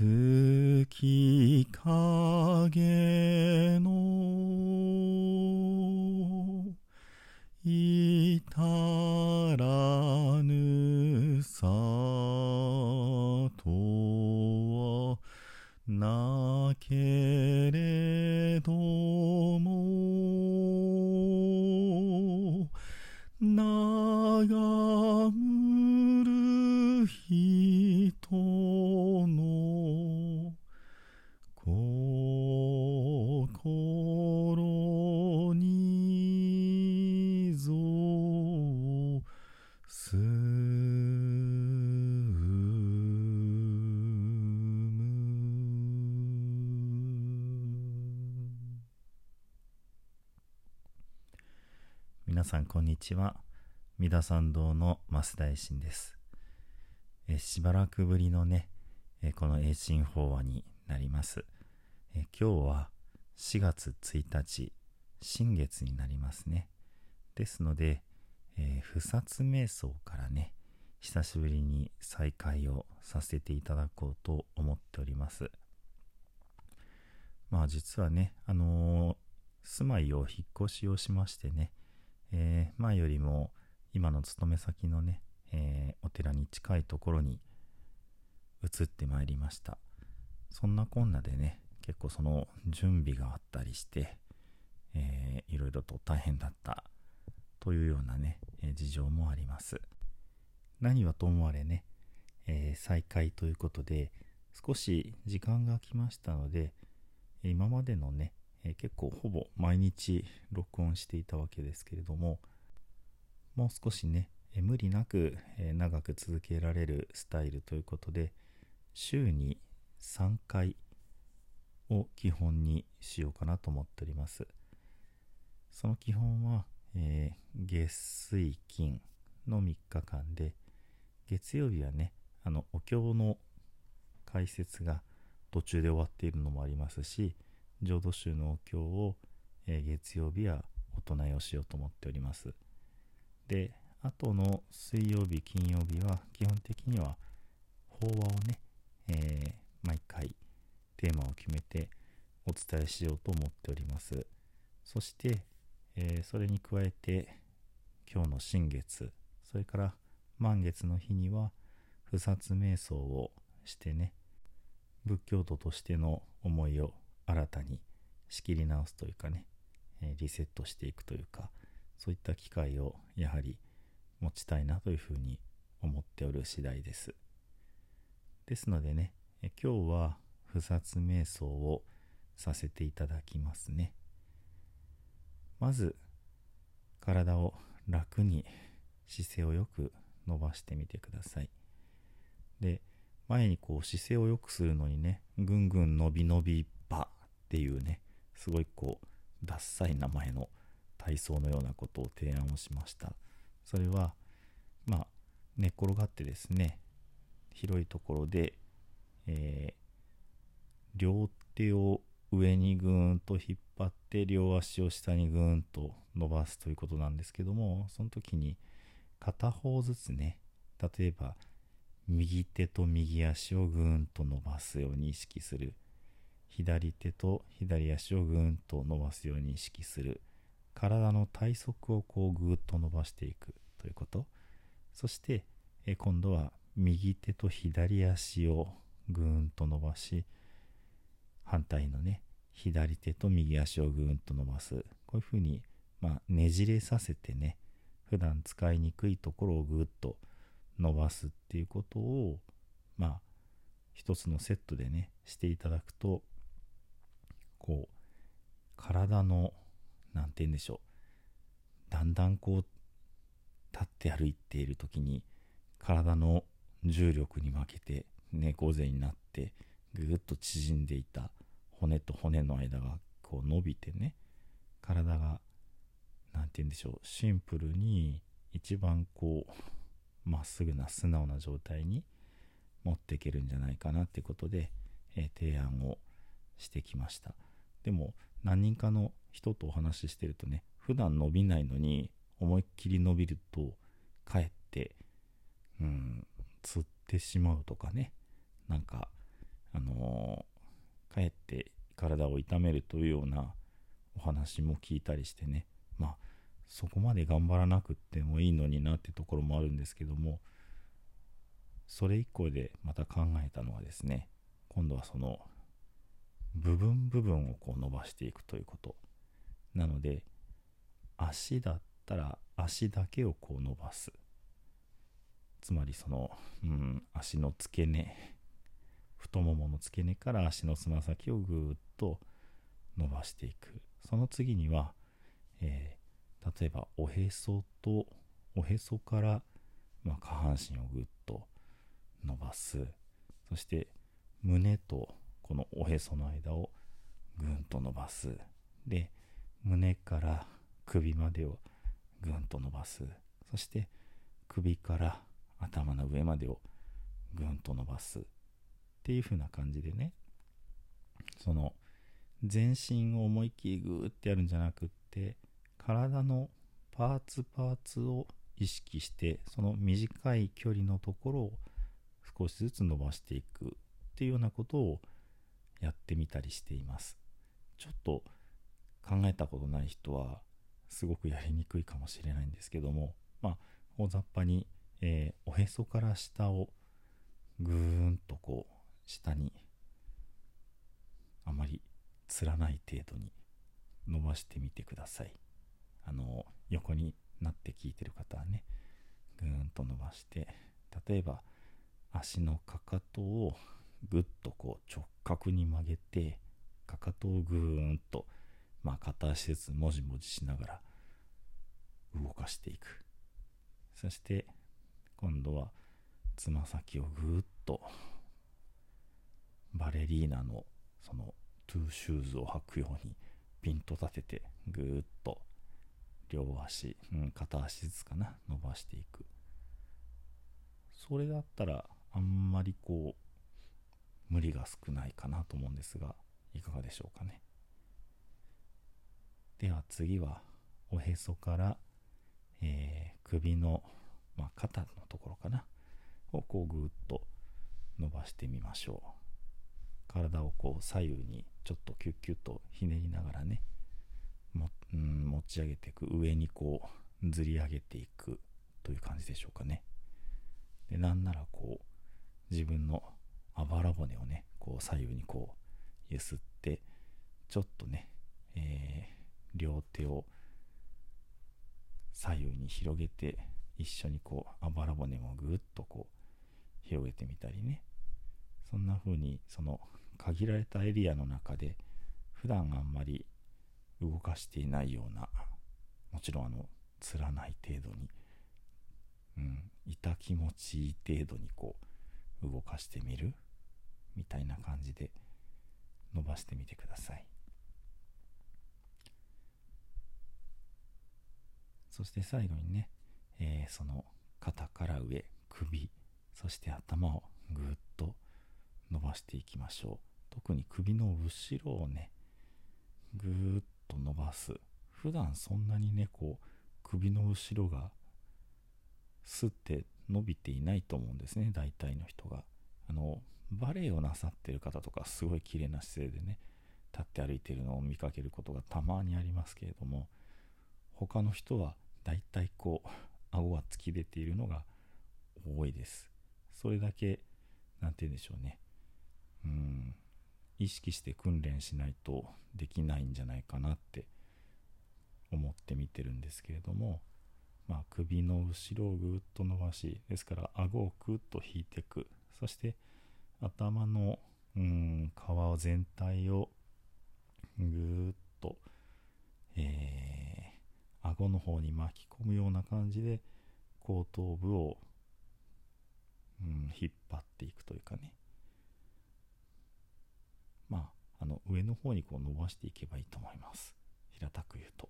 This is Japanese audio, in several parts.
月か。さんこんにちは。三田参道の増大臣です。えしばらくぶりのねえこの栄進法話になります。え今日は4月1日新月になりますね。ですので、えー不殺瞑想からね久しぶりに再開をさせていただこうと思っております。まあ実はねあのー住まいを引っ越しをしましてね、えー前よりも今の勤め先のね、えーお寺に近いところに移ってまいりました。そんなこんなでね結構その準備があったりして、えーいろいろと大変だったというようなね、えー事情もあります。何はともあれね、えー再開ということで少し時間が空きましたので今までのね、えー結構ほぼ毎日録音していたわけですけれどももう少しね、えー無理なく、えー長く続けられるスタイルということで週に3回を基本にしようかなと思っております。その基本は、え月水金の3日間で月曜日はねあのお経の解説が途中で終わっているのもありますし浄土宗のお経を、え月曜日はお唱えをしようと思っております。であとの水曜日金曜日は基本的には法話をね、えー毎回テーマを決めてお伝えしようと思っております。そして、えーそれに加えて今日の新月それから満月の日には不殺瞑想をしてね仏教徒としての思いを新たに仕切り直すというかね、えリセットしていくというかそういった機会をやはり持ちたいなというふうに思っておる次第です。ですのでねえ今日は不殺瞑想をさせていただきますね。まず体を楽に姿勢をよく伸ばしてみてください。で前にこう姿勢を良くするのにねぐんぐん伸び伸びっていうねすごいこうダッサい名前の体操のようなことを提案をしました。それはまあ寝っ転がってですね広いところで、えー両手を上にぐーんと引っ張って両足を下にぐーんと伸ばすということなんですけどもその時に片方ずつね例えば右手と右足をぐーんと伸ばすように意識する。左手と左足をぐーんと伸ばすように意識する。体の体側をこうぐーっと伸ばしていくということ。そして今度は右手と左足をぐーんと伸ばし反対のね左手と右足をぐーんと伸ばす。こういうふうに、まあ、ねじれさせてね普段使いにくいところをぐーっと伸ばすっていうことをまあ一つのセットでねしていただくとこう体の何て言うんでしょうだんだんこう立って歩いている時に体の重力に負けて猫背になってぐっと縮んでいた骨と骨の間がこう伸びてね体が何て言うんでしょうシンプルに一番こうまっすぐな素直な状態に持っていけるんじゃないかなってことで、え提案をしてきました。でも何人かの人とお話ししてるとね普段伸びないのに思いっきり伸びるとかえってうんつってしまうとかね。なんかあのー、かえって体を痛めるというようなお話も聞いたりしてね。まあそこまで頑張らなくってもいいのになってところもあるんですけどもそれ以降でまた考えたのはですね今度はその部分部分をこう伸ばしていくということなので足だったら足だけをこう伸ばす。つまりその、うん、足の付け根太ももの付け根から足のつま先をぐーっと伸ばしていく。その次には、えー、例えばおへそとおへそから、まあ、下半身をぐっと伸ばす。そして胸とこのおへその間をぐんと伸ばす。で胸から首までをぐんと伸ばす。そして首から頭の上までをぐんと伸ばすっていう風な感じでね。その全身を思いっきりグーってやるんじゃなくって体のパーツパーツを意識してその短い距離のところを少しずつ伸ばしていくっていうようなことをやってみたりしています。ちょっと考えたことない人はすごくやりにくいかもしれないんですけどもまあ大雑把に、えー、おへそから下をぐーんとこう下にあまりつらない程度に伸ばしてみてください。あの横になって聞いてる方はねぐーんと伸ばして例えば足のかかとをぐっとこう直角に曲げてかかとをぐーんとまあ片足ずつもじもじしながら動かしていく。そして今度はつま先をぐーっとバレリーナのそのトゥーシューズを履くようにピンと立ててぐーっと両足、うん、片足ずつかな伸ばしていく。それだったらあんまりこう無理が少ないかなと思うんですがいかがでしょうかね。では次はおへそから、えー、首の、まあ、肩のところかなをこうぐーっと伸ばしてみましょう。体をこう左右にちょっとキュッキュッとひねりながらねも、うん、持ち上げていく上にこうずり上げていくという感じでしょうかね。でなんならこう自分のあばら骨をねこう左右にこうゆすってちょっとね、えー、両手を左右に広げて一緒にこうあばら骨もぐっとこう広げてみたりね。そんな風にその限られたエリアの中で普段あんまり動かしていないようなもちろんあのつらない程度に、うん、痛気持ちいい程度にこう動かしてみる。みたいな感じで伸ばしてみてください。そして最後にね、えー、その肩から上首そして頭をぐっと伸ばしていきましょう。特に首の後ろをねぐーっと伸ばす。普段そんなにねこう首の後ろがスッて伸びていないと思うんですね大体の人が。あのバレエをなさってる方とかすごい綺麗な姿勢でね立って歩いてるのを見かけることがたまにありますけれども他の人は大体こう顎が突き出ているのが多いです。それだけ何て言うんでしょうね。うん。意識して訓練しないとできないんじゃないかなって思って見てるんですけれども、まあ、首の後ろをぐっと伸ばしですから顎をクッと引いていく。そして頭のうん皮全体をぐーっと、えー、顎の方に巻き込むような感じで後頭部を、うん、引っ張っていくというかねまあ、あの上の方にこう伸ばしていけばいいと思います。平たく言うと。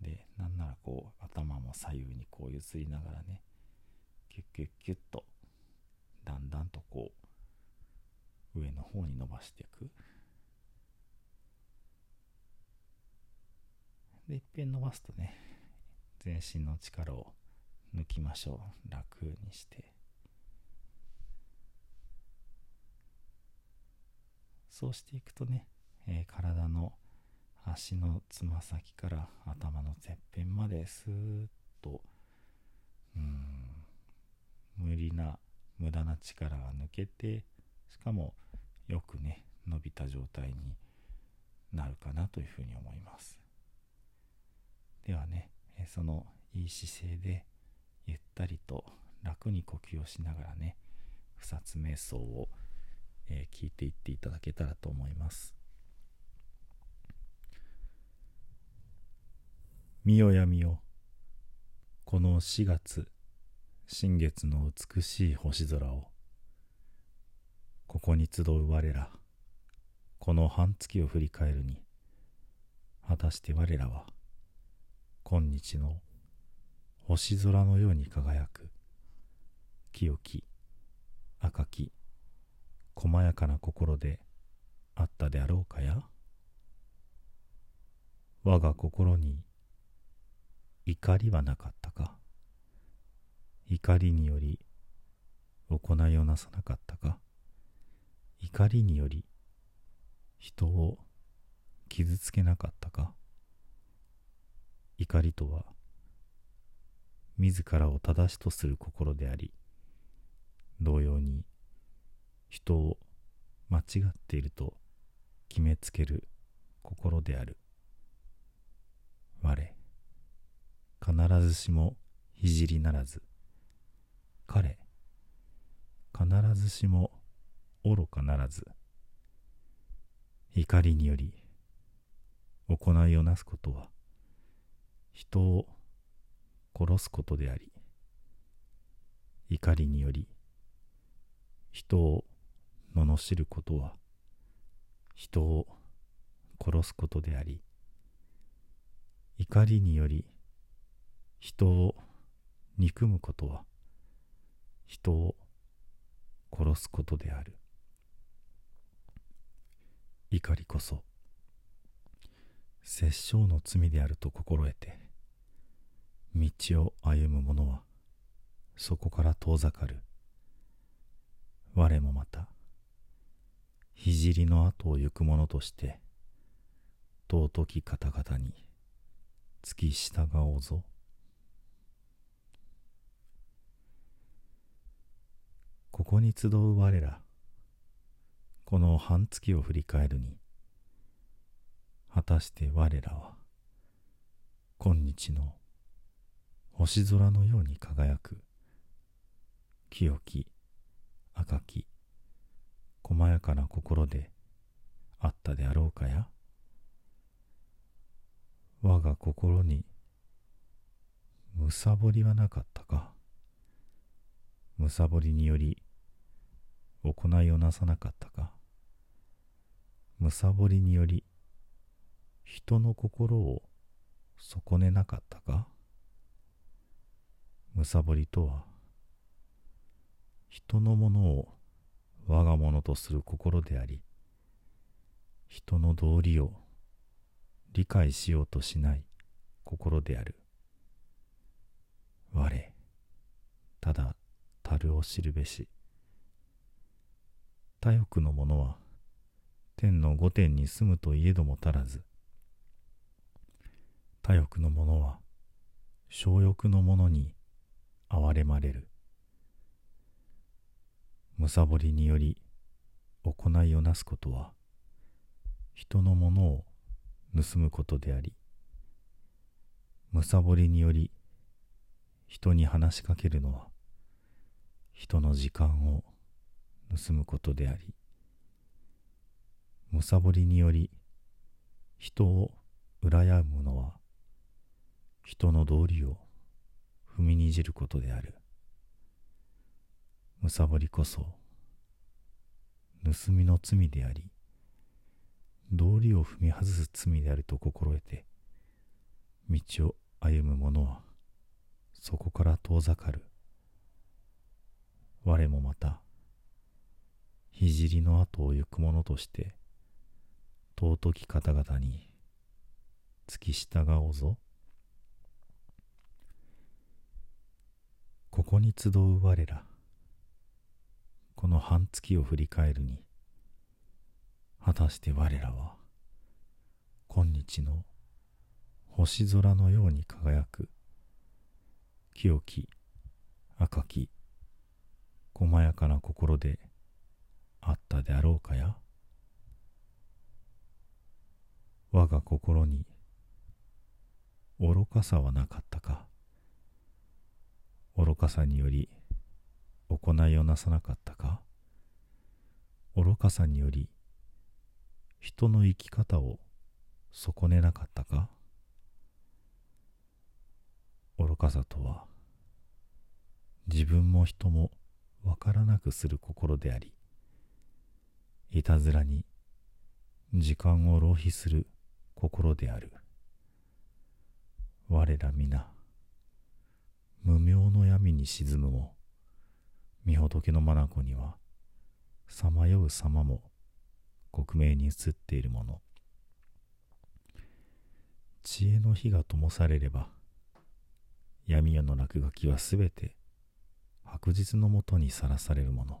で、なんならこう頭も左右にこう揺すりながらね、キュッキュッキュッと、だんだんとこう、上の方に伸ばしていく。で、いっぺん伸ばすとね、全身の力を抜きましょう。楽にして。そうしていくとね、えー、体の足のつま先から頭のてっぺんまでスーッとうん無理な無駄な力が抜けてしかもよくね伸びた状態になるかなというふうに思います。ではねそのいい姿勢でゆったりと楽に呼吸をしながらね不殺瞑想を、えー、聞いていっていただけたらと思います。見よやみよこの4月新月の美しい星空をここに集う我らこの半月を振り返るに果たして我らは今日の星空のように輝く清き赤き細やかな心であったであろうかや？我が心に怒りはなかったか？怒りにより行いをなさなかったか？怒りにより人を傷つけなかったか？怒りとは自らを正しとする心であり同様に人を間違っていると決めつける心である。我必ずしも聖ならず彼必ずしも愚かならず怒りにより行いをなすことは人を殺すことであり怒りにより人を罵ることは人を殺すことであり怒りにより人を憎むことは人を殺すことである怒りこそ殺生の罪であると心得て道を歩む者はそこから遠ざかる我もまた聖の後を行く者として尊き方々に付き従おうぞ。ここに集う我らこの半月を振り返るに果たして我らは今日の星空のように輝く清き赤き細やかな心であったであろうかや。我が心にむさぼりはなかったか。むさぼりにより行いをなさなかったか。むさぼりにより人の心を損ねなかったか。むさぼりとは人のものを我が物とする心であり人の道理を理解しようとしない心である。我ただ樽を知るべし。他欲の者は天の御殿に住むといえども足らず他欲の者は小欲の者に憐れまれる。むさぼりにより行いをなすことは人のものを盗むことでありむさぼりにより人に話しかけるのは人の時間を盗むことでありむさぼりにより人を羨むのは人の道理を踏みにじることである。むさぼりこそ盗みの罪であり道理を踏み外す罪であると心得て道を歩む者はそこから遠ざかる。我もまた聖の後を行く者として尊き方々に付き従おうぞ。ここに集う我らこの半月を振り返るに果たして我らは今日の星空のように輝く清き赤き細やかな心であったであろうかや？我が心に愚かさはなかったか？愚かさにより行いをなさなかったか？愚かさにより人の生き方を損ねなかったか？愚かさとは自分も人もわからなくする心でありいたずらに時間を浪費する心である。我ら皆無明の闇に沈むも御仏の眼にはさまよう様も克明に映っているもの。知恵の火が灯されれば闇夜の落書きはすべて白日のもとにさらされるもの。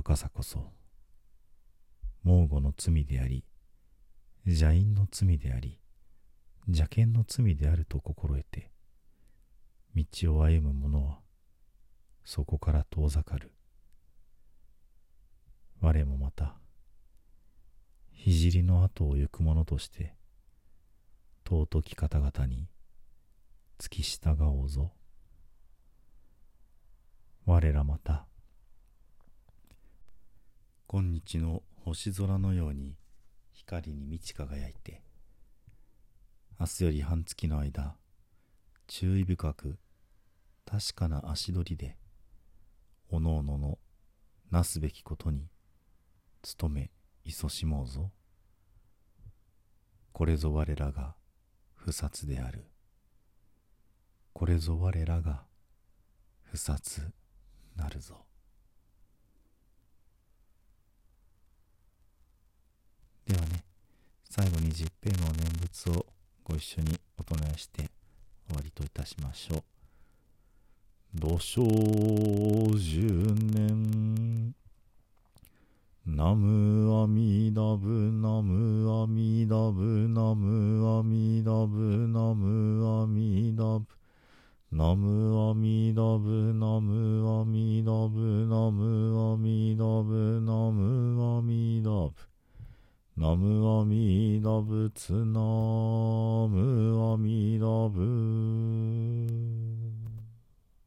愚かさこそ猛虎の罪であり邪因の罪であり邪剣の罪であると心得て道を歩む者はそこから遠ざかる。我もまた聖の後を行く者として尊き方々に付き従おうぞ。我らまた今日の星空のように光に満ち輝いて明日より半月の間注意深く確かな足取りでおのおののなすべきことに努め勤しもうぞ。これぞ我らが不殺である。これぞ我らが不殺なるぞではね最後に十平の念仏をご一緒にお唱えして終わりといたしましょう。土生十年ナムアミダブナムアミダブナムアミダブナムアミダブナムアミダブナムアミダブナムアミダブナムアミダブナムアミダ仏ナムアミダ仏。